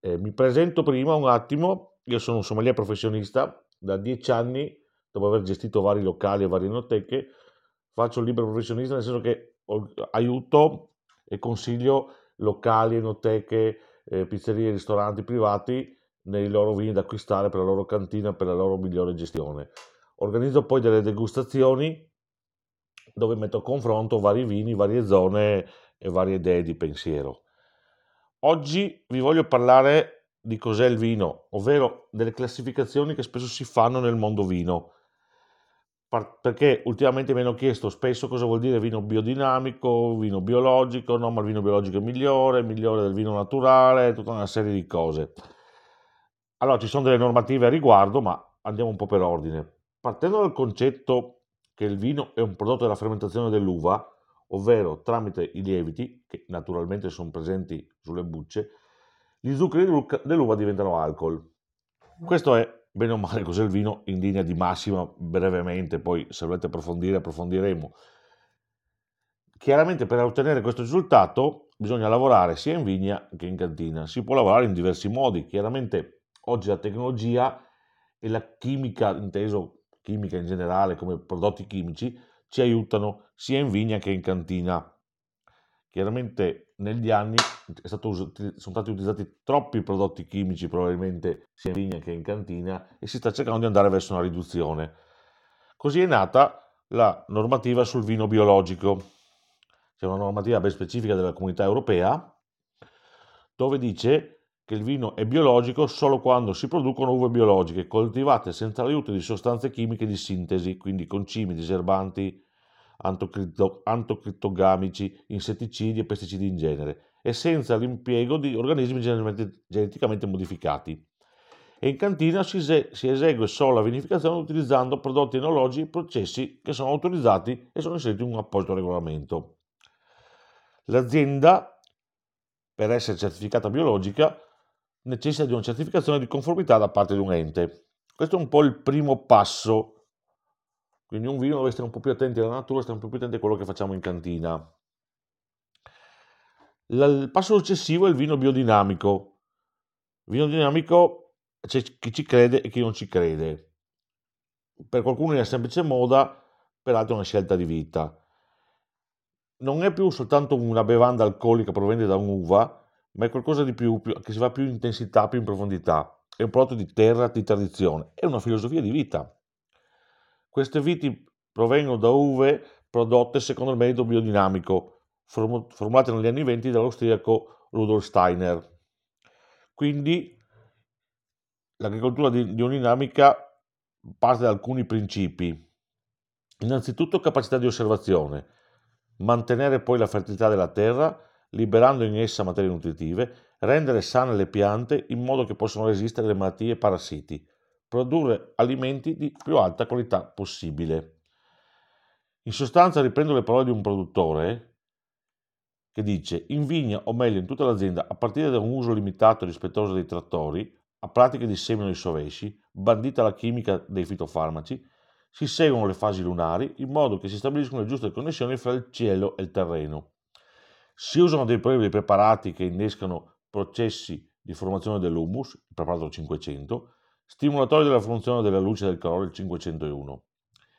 Eh, mi presento prima un attimo, io sono un sommelier professionista, da dieci anni, dopo aver gestito vari locali e varie enoteche, faccio il libero professionista nel senso che aiuto e consiglio locali, enoteche, eh, pizzerie, ristoranti privati nei loro vini da acquistare per la loro cantina, per la loro migliore gestione. Organizzo poi delle degustazioni dove metto a confronto vari vini, varie zone e varie idee di pensiero. Oggi vi voglio parlare di cos'è il vino, ovvero delle classificazioni che spesso si fanno nel mondo vino. Perché ultimamente mi hanno chiesto spesso cosa vuol dire vino biodinamico, vino biologico, no, ma il vino biologico è migliore, migliore del vino naturale, tutta una serie di cose. Allora ci sono delle normative a riguardo, ma andiamo un po' per ordine. Partendo dal concetto che il vino è un prodotto della fermentazione dell'uva, ovvero tramite i lieviti, che naturalmente sono presenti sulle bucce, gli zuccheri dell'uva diventano alcol. Questo è, bene o male, cos'è il vino in linea di massima, brevemente, poi se volete approfondire approfondiremo. Chiaramente per ottenere questo risultato bisogna lavorare sia in vigna che in cantina. Si può lavorare in diversi modi. Chiaramente oggi la tecnologia e la chimica, inteso chimica in generale come prodotti chimici, ci aiutano sia in vigna che in cantina. Chiaramente negli anni sono stati utilizzati troppi prodotti chimici probabilmente sia in vigna che in cantina e si sta cercando di andare verso una riduzione. Così è nata la normativa sul vino biologico. C'è una normativa ben specifica della comunità europea dove dice che il vino è biologico solo quando si producono uve biologiche coltivate senza l'aiuto di sostanze chimiche di sintesi, quindi concimi, diserbanti, antocrittogamici, insetticidi e pesticidi in genere, e senza l'impiego di organismi geneticamente modificati. E in cantina si, esegue solo la vinificazione utilizzando prodotti enologici e processi che sono autorizzati e sono inseriti in un apposito regolamento. L'azienda, per essere certificata biologica, necessita di una certificazione di conformità da parte di un ente. Questo è un po' il primo passo. Quindi un vino dove stare un po' più attenti alla natura, stare un po' più attenti a quello che facciamo in cantina. Il passo successivo è il vino biodinamico. Il vino dinamico c'è chi ci crede e chi non ci crede. Per qualcuno è una semplice moda, per altri è una scelta di vita. Non è più soltanto una bevanda alcolica proveniente da un'uva, ma è qualcosa di più, più, che si va più in intensità, più in profondità. È un prodotto di terra, di tradizione, è una filosofia di vita. Queste viti provengono da uve prodotte secondo il metodo biodinamico, formulate negli anni 20 dall'austriaco Rudolf Steiner. Quindi l'agricoltura di biodinamica parte da alcuni principi. Innanzitutto capacità di osservazione, mantenere poi la fertilità della terra liberando in essa materie nutritive, rendere sane le piante in modo che possano resistere alle malattie e parassiti, produrre alimenti di più alta qualità possibile. In sostanza riprendo le parole di un produttore che dice in vigna o meglio in tutta l'azienda a partire da un uso limitato e rispettoso dei trattori, a pratiche di semino di sovesci, bandita la chimica dei fitofarmaci, si seguono le fasi lunari in modo che si stabiliscono le giuste connessioni fra il cielo e il terreno si usano dei preparati che innescano processi di formazione dell'humus, il preparato 500, stimolatori della funzione della luce del calore, il 501.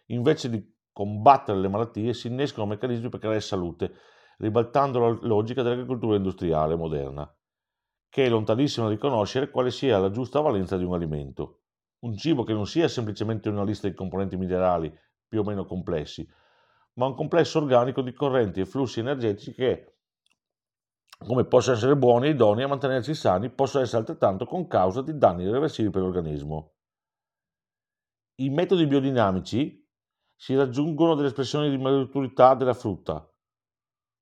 Invece di combattere le malattie si innescano meccanismi per creare salute, ribaltando la logica dell'agricoltura industriale moderna, che è lontanissima da riconoscere quale sia la giusta valenza di un alimento. Un cibo che non sia semplicemente una lista di componenti minerali più o meno complessi, ma un complesso organico di correnti e flussi energetici che come possono essere buoni e idonei a mantenersi sani, possono essere altrettanto con causa di danni irreversibili per l'organismo. I metodi biodinamici si raggiungono delle espressioni di maturità della frutta,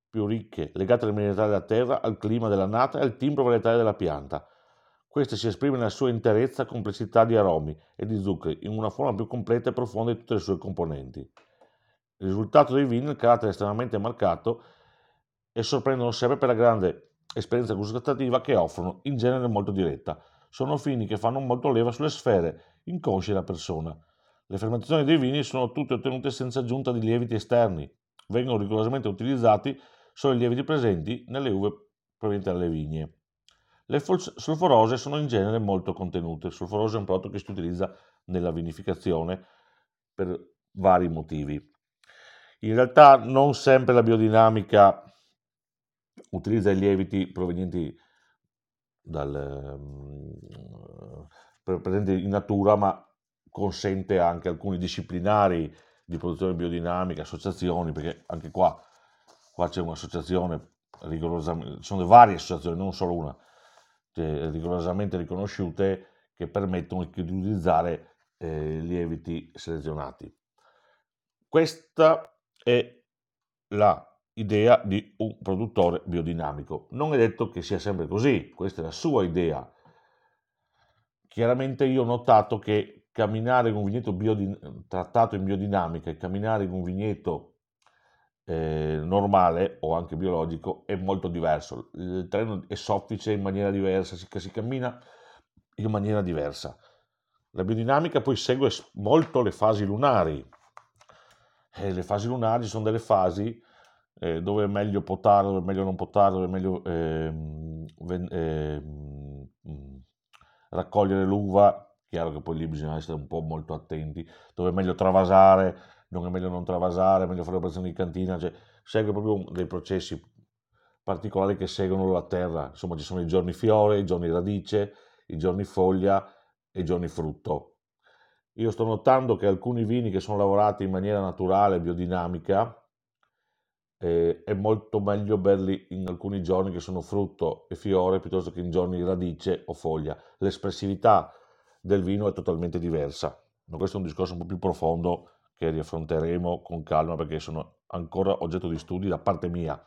più ricche, legate alle mineralità della terra, al clima della nata e al timbro varietale della pianta. Queste si esprime nella sua interezza complessità di aromi e di zuccheri, in una forma più completa e profonda di tutte le sue componenti. Il risultato dei vini è il carattere estremamente marcato e sorprendono sempre per la grande esperienza gustativa che offrono, in genere molto diretta. Sono fini che fanno molto leva sulle sfere inconsce della persona. Le fermentazioni dei vini sono tutte ottenute senza aggiunta di lieviti esterni. Vengono rigorosamente utilizzati solo i lieviti presenti nelle uve provenienti dalle vigne. Le solforose sono in genere molto contenute. Il solforose è un prodotto che si utilizza nella vinificazione per vari motivi. In realtà non sempre la biodinamica utilizza i lieviti provenienti dal, presenti in natura, ma consente anche alcuni disciplinari di produzione biodinamica, associazioni, perché anche qua, qua c'è un'associazione rigorosamente, sono varie associazioni, non solo una, cioè, rigorosamente riconosciute che permettono di utilizzare eh, lieviti selezionati. Questa è la idea di un produttore biodinamico. Non è detto che sia sempre così, questa è la sua idea. Chiaramente io ho notato che camminare in un vigneto biodin- trattato in biodinamica e camminare in un vigneto eh, normale o anche biologico è molto diverso. Il terreno è soffice in maniera diversa, si, si cammina in maniera diversa. La biodinamica poi segue molto le fasi lunari. E le fasi lunari sono delle fasi eh, dove è meglio potare, dove è meglio non potare, dove è meglio ehm, ehm, raccogliere l'uva. Chiaro che poi lì bisogna essere un po' molto attenti, dove è meglio travasare, non è meglio non travasare, è meglio fare operazioni di cantina, cioè segue proprio dei processi particolari che seguono la terra. Insomma, ci sono i giorni fiore, i giorni radice, i giorni foglia e i giorni frutto. Io sto notando che alcuni vini che sono lavorati in maniera naturale, biodinamica, eh, è molto meglio berli in alcuni giorni che sono frutto e fiore piuttosto che in giorni radice o foglia. L'espressività del vino è totalmente diversa. Ma questo è un discorso un po' più profondo che riaffronteremo con calma perché sono ancora oggetto di studi da parte mia.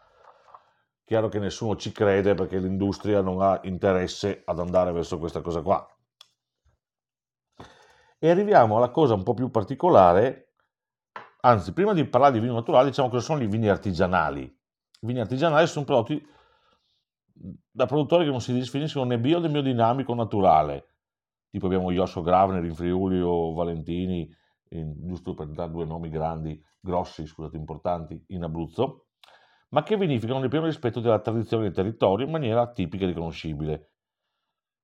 Chiaro che nessuno ci crede perché l'industria non ha interesse ad andare verso questa cosa qua. E arriviamo alla cosa un po' più particolare, anzi prima di parlare di vino naturale diciamo cosa sono i vini artigianali. I vini artigianali sono prodotti da produttori che non si definiscono né bio né biodinamico naturale, tipo abbiamo Josso Gravner in Friuli o Valentini in, giusto per dare due nomi grandi, grossi, scusate, importanti, in Abruzzo, ma che vinificano nel pieno rispetto della tradizione del territorio in maniera tipica e riconoscibile.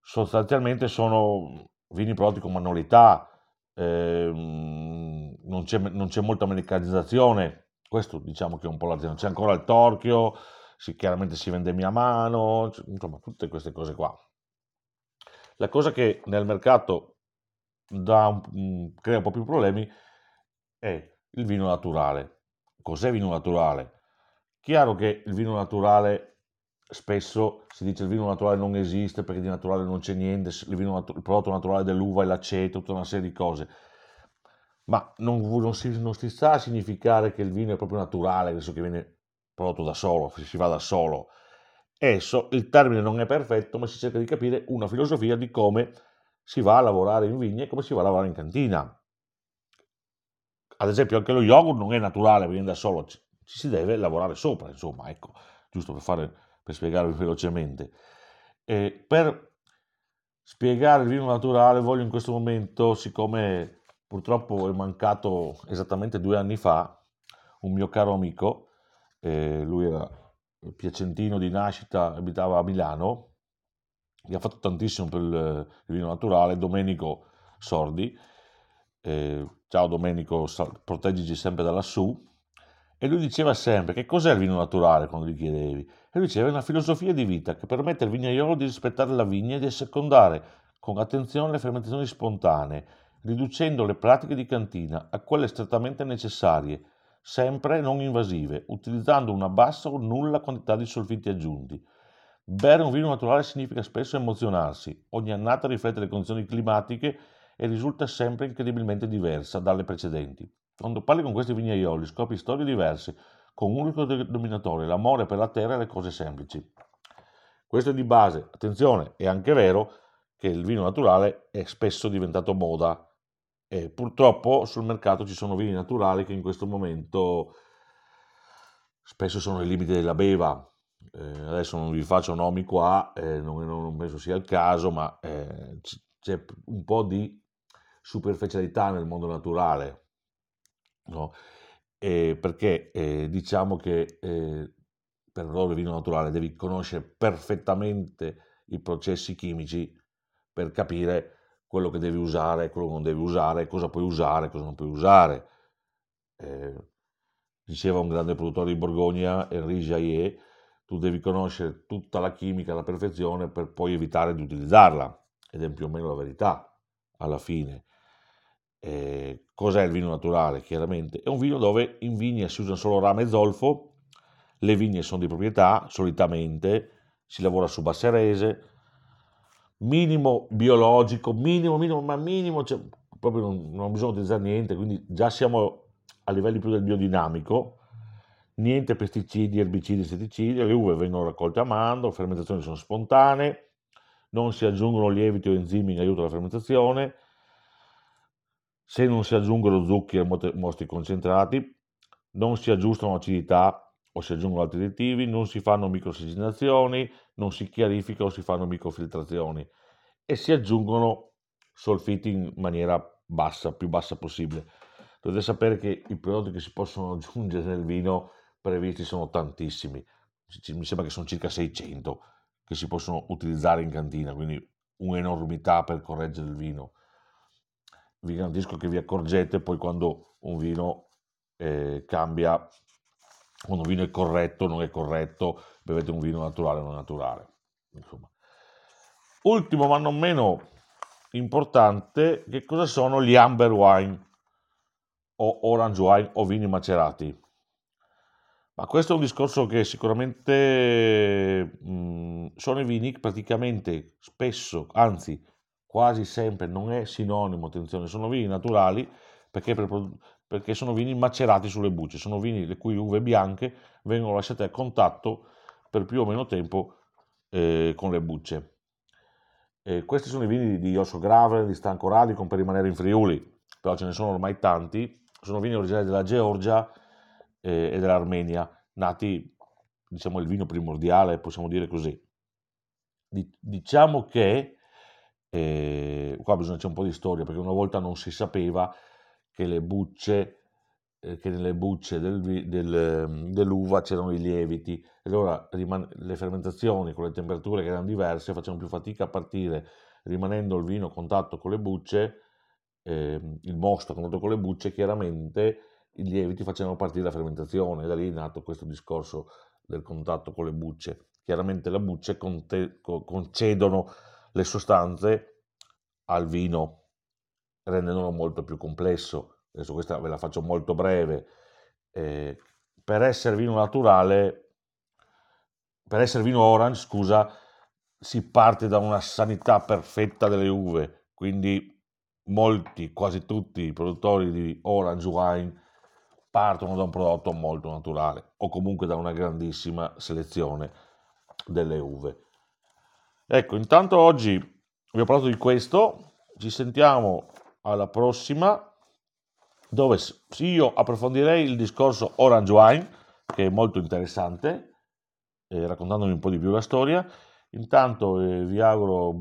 Sostanzialmente sono vini prodotti con manualità, ehm, non, c'è, non, c'è, molta meccanizzazione, questo diciamo che è un po' l'azienda, c'è ancora il torchio, si, chiaramente si vende mia mano, insomma tutte queste cose qua. La cosa che nel mercato un, mm, crea un po' più problemi è il vino naturale. Cos'è vino naturale? Chiaro che il vino naturale spesso si dice il vino naturale non esiste perché di naturale non c'è niente, il, natu- il prodotto naturale dell'uva è l'aceto, tutta una serie di cose. Ma non, non, si, non si sta a significare che il vino è proprio naturale, adesso che viene prodotto da solo, si va da solo. Esso, il termine non è perfetto, ma si cerca di capire una filosofia di come si va a lavorare in vigne come si va a lavorare in cantina. Ad esempio anche lo yogurt non è naturale, viene da solo, ci, si deve lavorare sopra, insomma, ecco, giusto per, fare, per spiegarvi velocemente. E per spiegare il vino naturale voglio in questo momento, siccome purtroppo è mancato esattamente due anni fa, un mio caro amico, eh, lui era piacentino di nascita, abitava a Milano, che ha fatto tantissimo per il, il vino naturale, Domenico Sordi. Eh, ciao Domenico, proteggici sempre da lassù. E lui diceva sempre che cos'è il vino naturale quando gli chiedevi. E lui diceva è una filosofia di vita che permette al vignaiolo di rispettare la vigna e di assecondare con attenzione le fermentazioni spontanee, riducendo le pratiche di cantina a quelle strettamente necessarie, sempre non invasive, utilizzando una bassa o nulla quantità di solfiti aggiunti Bere un vino naturale significa spesso emozionarsi. Ogni annata riflette le condizioni climatiche e risulta sempre incredibilmente diversa dalle precedenti. Quando parli con questi vignaioli scopri storie diverse, con un unico denominatore, l'amore per la terra e le cose semplici. Questo è di base. Attenzione, è anche vero che il vino naturale è spesso diventato moda e purtroppo sul mercato ci sono vini naturali che in questo momento spesso sono ai limiti della beva, eh, adesso non vi faccio nomi qua, eh, non, non, penso sia il caso, ma eh, c'è un po' di superficialità nel mondo naturale, no? perché eh, diciamo che eh, per il vino naturale devi conoscere perfettamente i processi chimici per capire quello che devi usare, quello che non devi usare, cosa puoi usare, cosa non puoi usare. Eh, diceva un grande produttore di Borgogna, Henri Jaillet, tu devi conoscere tutta la chimica alla perfezione per poi evitare di utilizzarla, ed è più o meno la verità alla fine. Eh, cos'è il vino naturale? Chiaramente è un vino dove in vigna si usa solo rame e zolfo, le vigne sono di proprietà, solitamente si lavora su basse rese, minimo biologico, minimo, minimo, ma minimo, cioè, proprio non, non bisogna utilizzare niente, quindi già siamo a livelli più del biodinamico, niente pesticidi, erbicidi, insetticidi, le uve vengono raccolte a mano, le fermentazioni sono spontanee, non si aggiungono lieviti o enzimi in aiuto alla fermentazione, se non si aggiungono zuccheri e mosti concentrati, non si aggiustano acidità o si aggiungono altri additivi, non si fanno microsigilazioni, non si chiarifica o si fanno microfiltrazioni e si aggiungono solfiti in maniera bassa, più bassa possibile. Dovete sapere che i prodotti che si possono aggiungere nel vino previsti sono tantissimi, mi sembra che sono circa 600 che si possono utilizzare in cantina, quindi un'enormità per correggere il vino. Vi garantisco che vi accorgete poi quando un vino eh, cambia quando un vino è corretto, non è corretto, bevete un vino naturale o non naturale. Insomma. Ultimo ma non meno importante, che cosa sono gli amber wine o orange wine o vini macerati? Ma questo è un discorso che sicuramente mh, sono i vini che praticamente spesso, anzi quasi sempre, non è sinonimo, attenzione, sono vini naturali perché per, perché sono vini macerati sulle bucce, sono vini le cui uve bianche vengono lasciate a contatto per più o meno tempo eh, con le bucce. Eh, questi sono i vini di Osso Grave, di Stanco Radicon per rimanere in Friuli, però ce ne sono ormai tanti, sono vini originari della Georgia eh, e dell'Armenia, nati, diciamo, il vino primordiale, possiamo dire così. diciamo che, eh, qua bisogna c'è un po' di storia, perché una volta non si sapeva che, le bucce, eh, che nelle bucce del, del, ehm, dell'uva c'erano i lieviti, allora riman- le fermentazioni con le temperature che erano diverse facevano più fatica a partire, rimanendo il vino a contatto con le bucce, eh, il mosto a contatto con le bucce, chiaramente i lieviti facevano partire la fermentazione, da lì è nato questo discorso del contatto con le bucce. Chiaramente le bucce conte- concedono le sostanze al vino rendendolo molto più complesso. Adesso questa ve la faccio molto breve. Eh, per essere vino naturale, per essere vino orange, scusa, si parte da una sanità perfetta delle uve, quindi molti, quasi tutti i produttori di orange wine partono da un prodotto molto naturale o comunque da una grandissima selezione delle uve. Ecco, intanto oggi vi ho parlato di questo, ci sentiamo alla prossima dove io approfondirei il discorso Orange Wine che è molto interessante eh, raccontandomi un po' di più la storia. Intanto eh, vi auguro